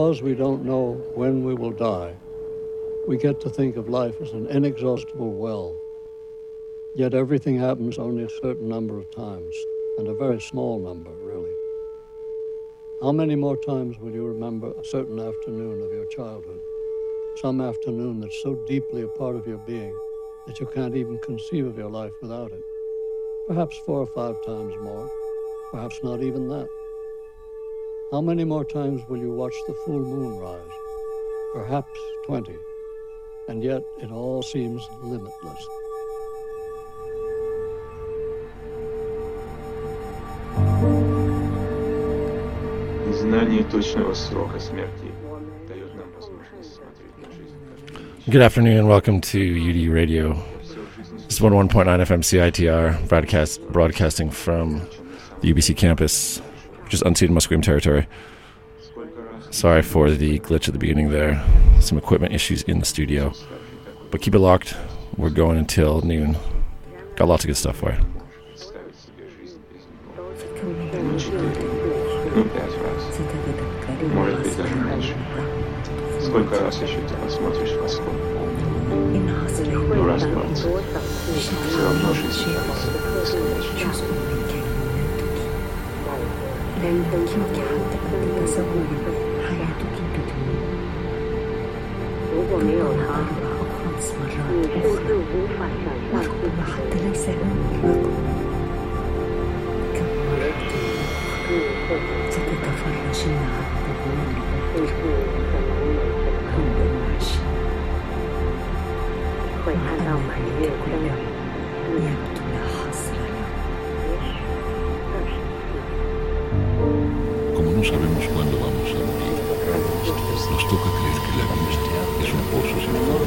Because we don't know when we will die, we get to think of life as an inexhaustible well. Yet everything happens only a certain number of times, and a very small number, really. How many more times will you remember a certain afternoon of your childhood? Some afternoon that's so deeply a part of your being that you can't even conceive of your life without it. Perhaps four or five times more, perhaps not even that. How many more times will you watch the full moon rise? Perhaps 20. And yet it all seems limitless. Знание точного срока смерти дает нам возможность смотреть на жизнь. Good afternoon and welcome to UD Radio. This is 101.9 FM CITR, broadcast, broadcasting from the UBC campus, just unceded Musqueam territory. Sorry for the glitch at the beginning there. Some equipment issues in the studio. But keep it locked. We're going until noon. Got lots of good stuff for you. يبينك حتى تتسول حياتك البدنية مرة أو خمس مرات أخرى والقوة حتى ليس هذه الرقم كم مرة تتفرجين عن ظهور عندما عشت وهذا ما يكون no sabemos cuándo vamos a morir, nos toca creer que la vida es un pozo sin fondo.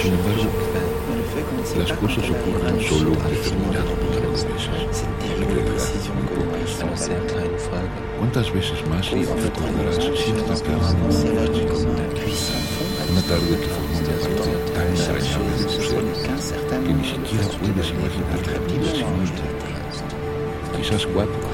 Sin embargo, las cosas ocurren solo un determinado número de veces. ¿Cuántas veces más recordarás cierta tarde Una tarde que formó una parte tan entrañable de tu que ni siquiera puedes imaginar la vida sin. Quizás cuatro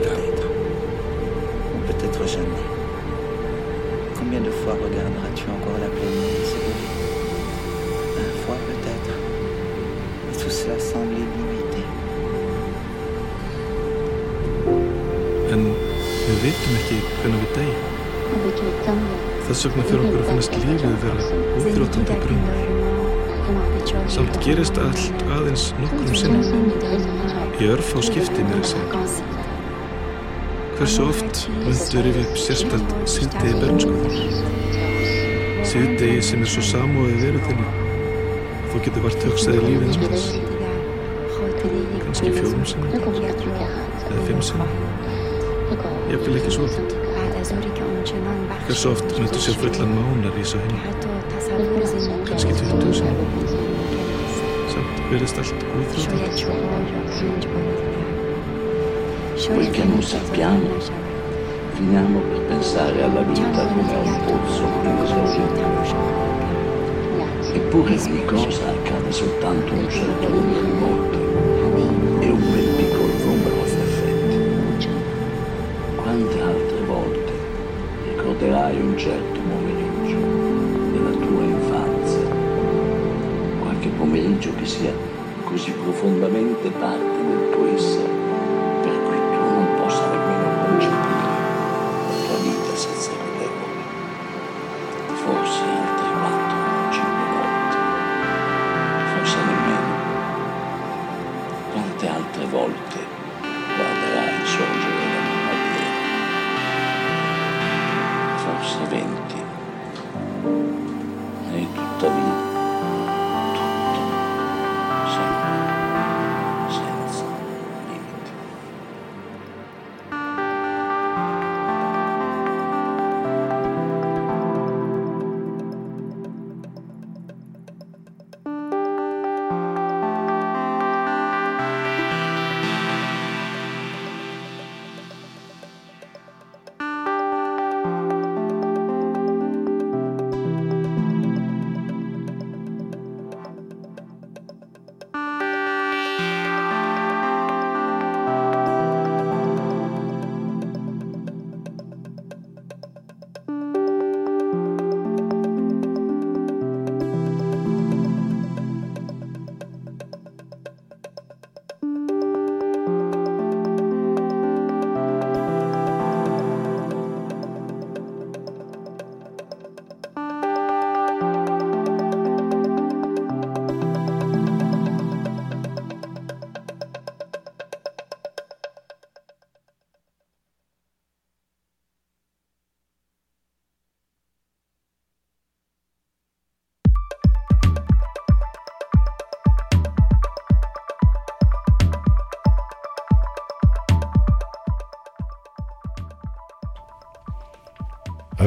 vitum ekki hvernig við deyjum. Þess vegna fyrir okkur að finnast lífið vera útþrótandi brunn. Samt gerist allt aðeins nokkrum sinnum. Í örf á skipti mér að segja. Hversu oft myndu rifja upp sérstætt síðdegi bernsku? Síðdegi sem er svo samóðið veru þinni. Þú getur vart hugsaði lífið um þess. Kannski fjórum sinnum. Eða fimm sinnum. Jafnvel ekki svo oft. Hversu oft myndu sjá fullan mánar í svo henni? Kannski 20 sinni. Samt verðist allt úþrótandi. Quel che non sappiamo, finiamo per pensare alla vita come a un pozzo inesaurito. Eppure ogni cosa accade soltanto un certo numero di volte certo pomeriggio della tua infanzia? Qualche pomeriggio che sia così profondamente parte del tuo essere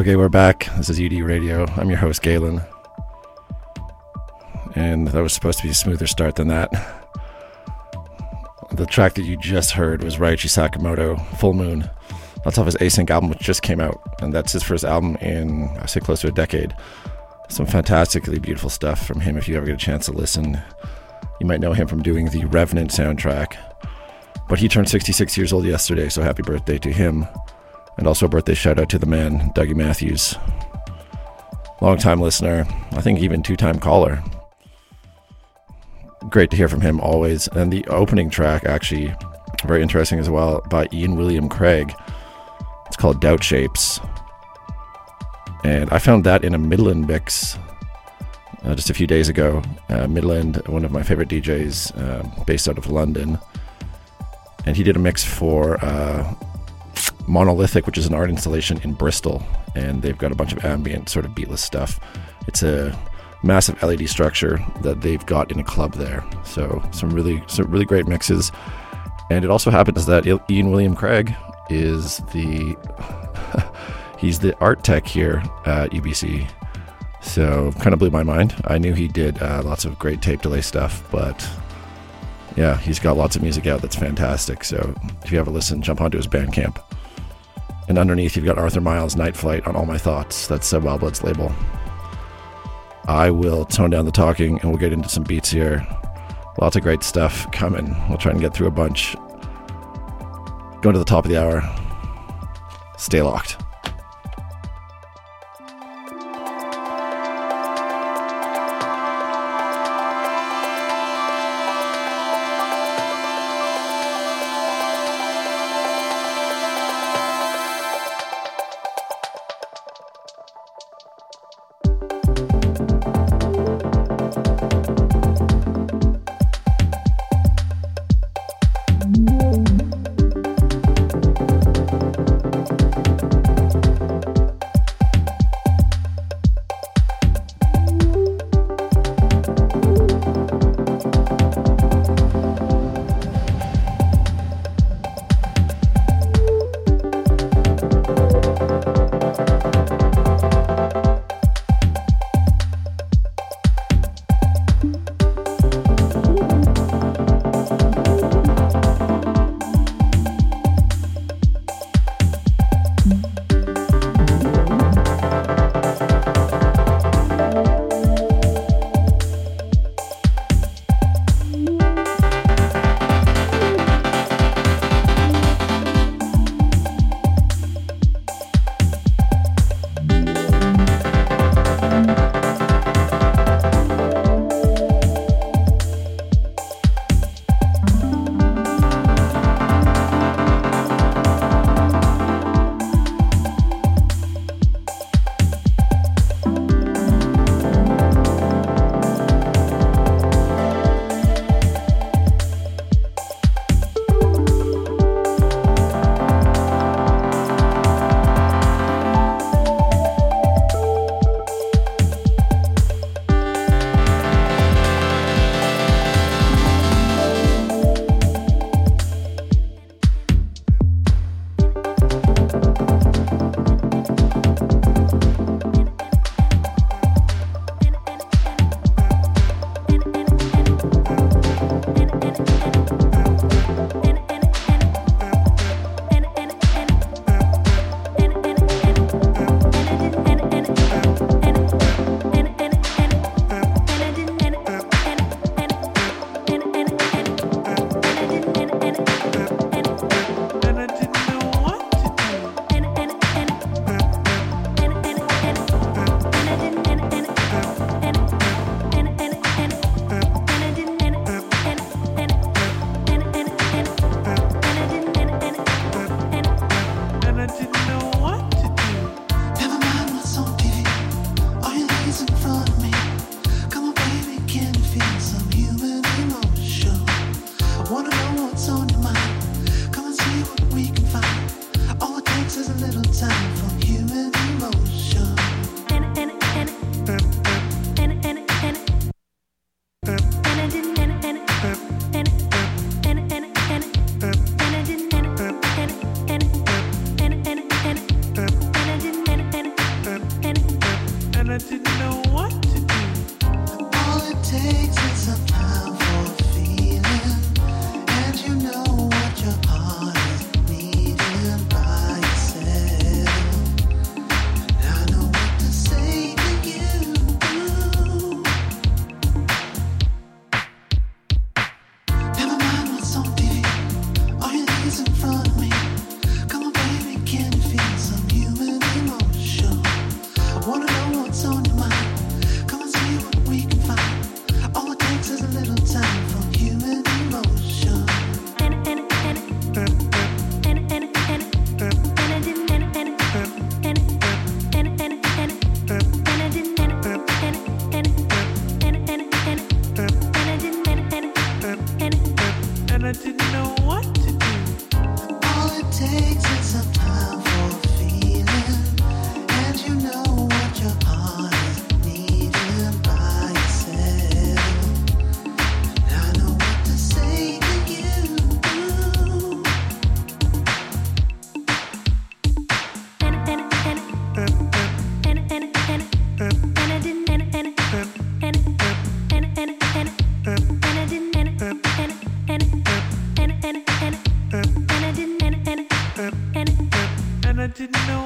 Okay, we're back. This is UD Radio. I'm your host, Galen. And that was supposed to be a smoother start than that. The track that you just heard was Ryuichi Sakamoto, Full Moon. That's off his Async album, which just came out. And that's his first album in, I say, close to a decade. Some fantastically beautiful stuff from him if you ever get a chance to listen. You might know him from doing the Revenant soundtrack. But he turned 66 years old yesterday, so happy birthday to him. And also a birthday shout out to the man, Dougie Matthews. Longtime listener, I think even two time caller. Great to hear from him always. And the opening track, actually, very interesting as well, by Ian William Craig. It's called Doubt Shapes. And I found that in a Midland mix uh, just a few days ago. Uh, Midland, one of my favorite DJs uh, based out of London. And he did a mix for uh, Monolithic, which is an art installation in Bristol, and they've got a bunch of ambient sort of beatless stuff. It's a massive LED structure that they've got in a club there. So some really some really great mixes. And it also happens that Ian William Craig is the he's the art tech here at UBC. So kind of blew my mind. I knew he did uh, lots of great tape delay stuff, but yeah, he's got lots of music out that's fantastic. So if you ever listen, jump onto his Bandcamp. And underneath, you've got Arthur Miles' Night Flight on All My Thoughts. That's Seb Wildblood's label. I will tone down the talking and we'll get into some beats here. Lots of great stuff coming. We'll try and get through a bunch. Going to the top of the hour. Stay locked. on your mind. Come and see what we can find. didn't know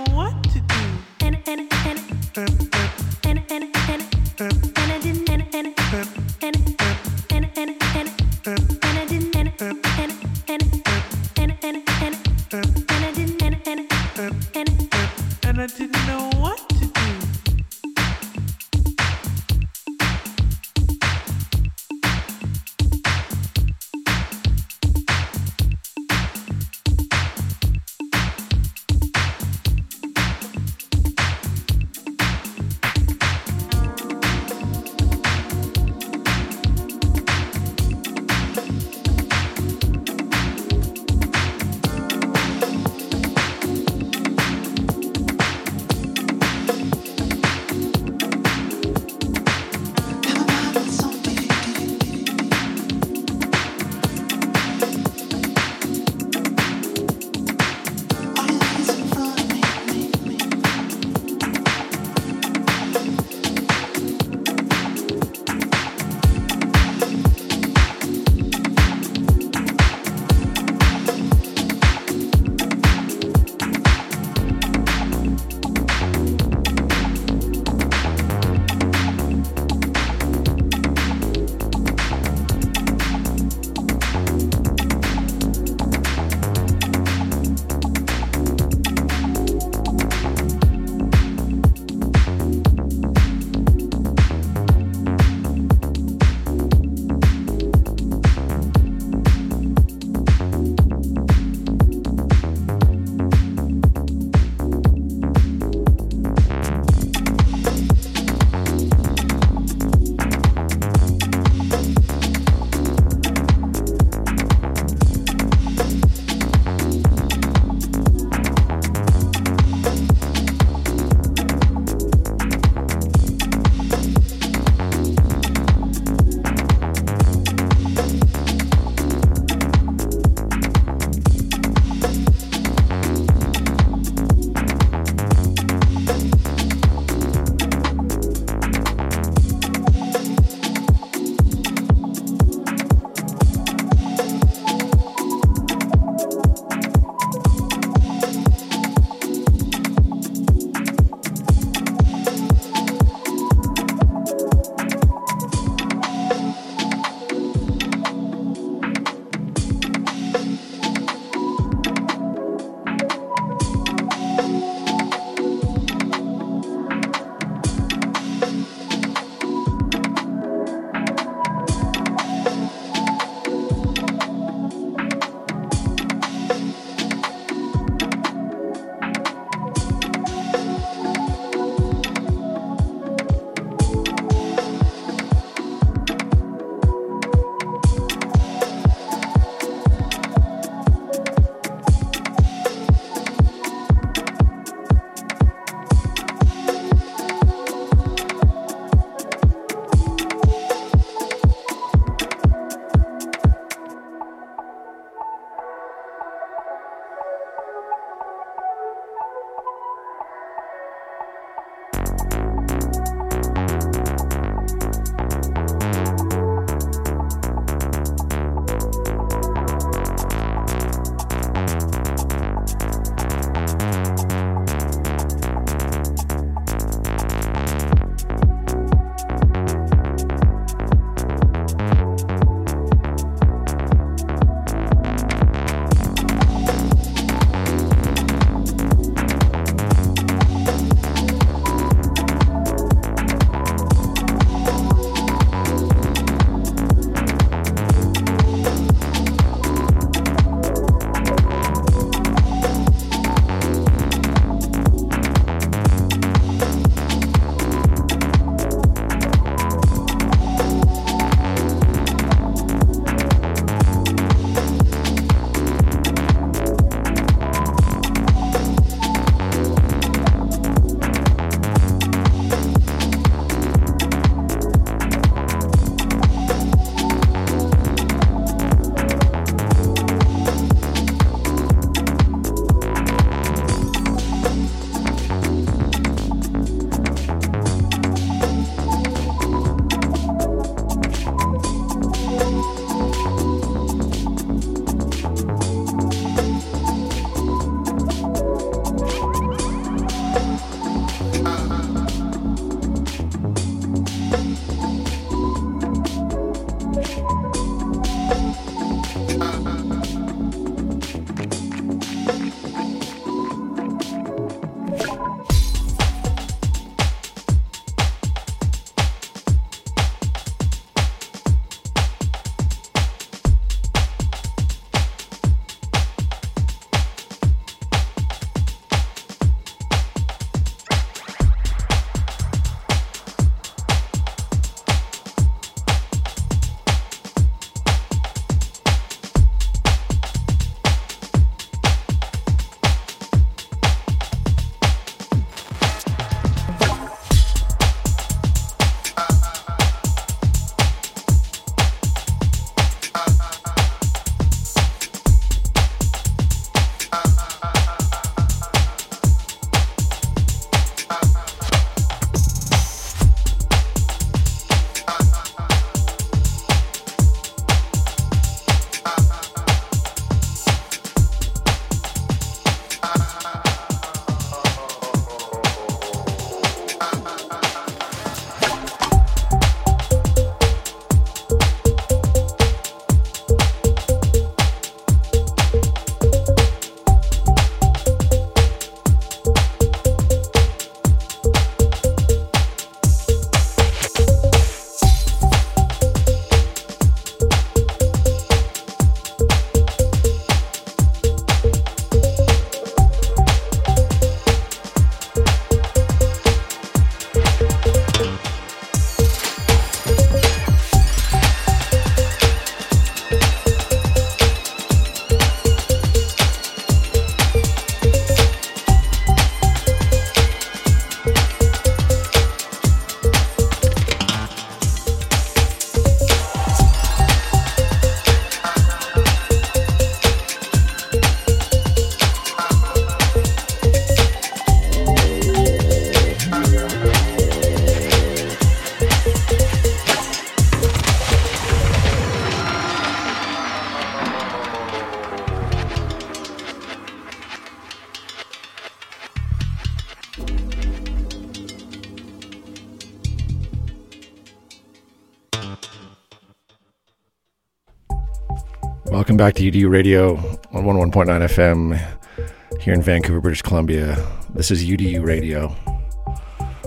back to UDU Radio on 101.9 FM here in Vancouver, British Columbia. This is UDU Radio,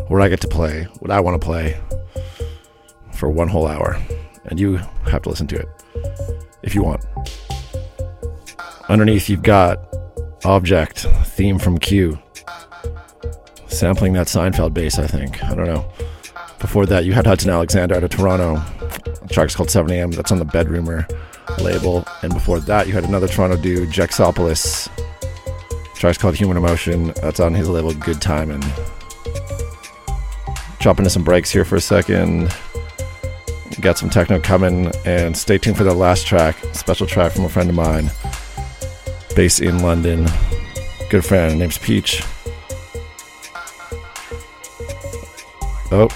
where I get to play what I want to play for one whole hour, and you have to listen to it if you want. Underneath, you've got Objekt, theme from Q, sampling that Seinfeld bass, I think. I don't know. Before that, you had Hudson Alexander out of Toronto. The track's called 7 a.m. That's on the Bedroomer label. And before that, you had another Toronto dude, Jex Opolis. Track's called Human Emotion. That's on his label Good Time. And drop into some breaks here for a second. Got some techno coming, and stay tuned for the last track, special track from a friend of mine, based in London. Good friend, name's Peach. Oh,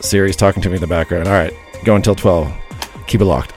Siri's talking to me in the background. All right, go until 12. Keep it locked.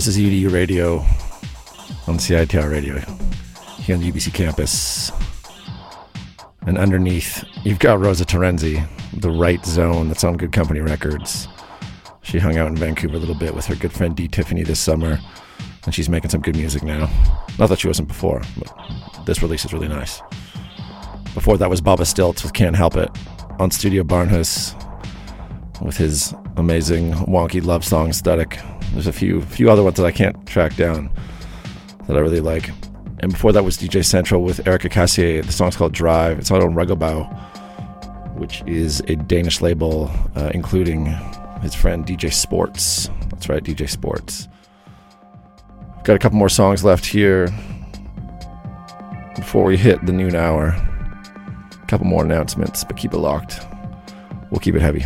This is UDU Radio on CITR Radio here on the UBC campus. And underneath, you've got Rosa Terenzi, The Right Zone, that's on Good Company Records. She hung out in Vancouver a little bit with her good friend D. Tiffany this summer, and she's making some good music now. Not that she wasn't before, but this release is really nice. Before that was Baba Stiltz with Can't Help It on Studio Barnhus with his amazing wonky love song aesthetic. There's a few few other ones that I can't track down that I really like. And before that was DJ Central with Erika Casier. The song's called Drive. It's out on Regelbau, which is a Danish label, uh, including his friend DJ Sports. That's right, DJ Sports. Got a couple more songs left here before we hit the noon hour. A couple more announcements, but keep it locked. We'll keep it heavy.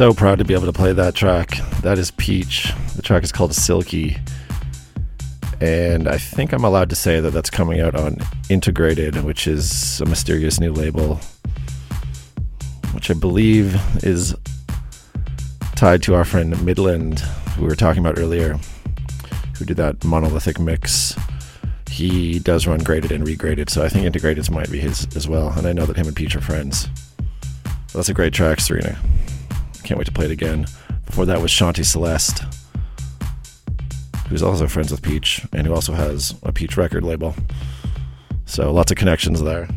So proud to be able to play that track. That is Peach. The track is called Silky. And I think I'm allowed to say that that's coming out on Integrated, which is a mysterious new label, which I believe is tied to our friend Midland, who we were talking about earlier, who did that monolithic mix. He does run graded and regraded, so I think Integrated might be his as well. And I know that him and Peach are friends. That's a great track, Serena. Can't wait to play it again. Before that was Shanti Celeste, who's also friends with Peach and who also has a Peach record label. So lots of connections there.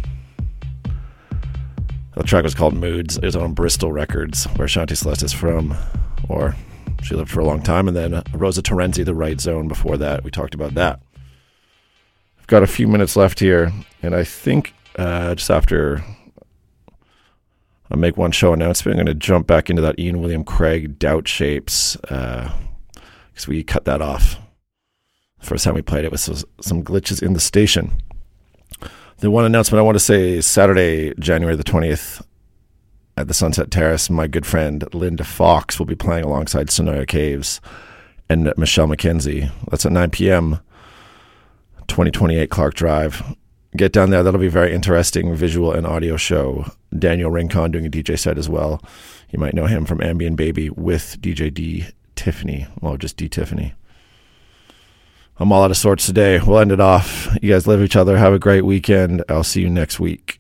The track was called Moods. It was on Bristol Records, where Shanti Celeste is from, or she lived for a long time. And then Rosa Terenzi, The Right Zone, before that. We talked about that. I've got a few minutes left here, and I think uh, just after I make one show announcement, I'm going to jump back into that Ian William Craig Doubt Shapes because uh, we cut that off. The first time we played it was some glitches in the station. The one announcement I want to say is Saturday, January the 20th, at the Sunset Terrace, my good friend Linda Fox will be playing alongside Sonoya Caves and Michelle McKenzie. That's at 9 p.m., 2028 Clark Drive. Get down there. That'll be a very interesting visual and audio show. Daniel Rincon doing a DJ set as well. You might know him from Ambient Baby with DJ D Tiffany. Well, just D Tiffany. I'm all out of sorts today. We'll end it off. You guys love each other. Have a great weekend. I'll see you next week.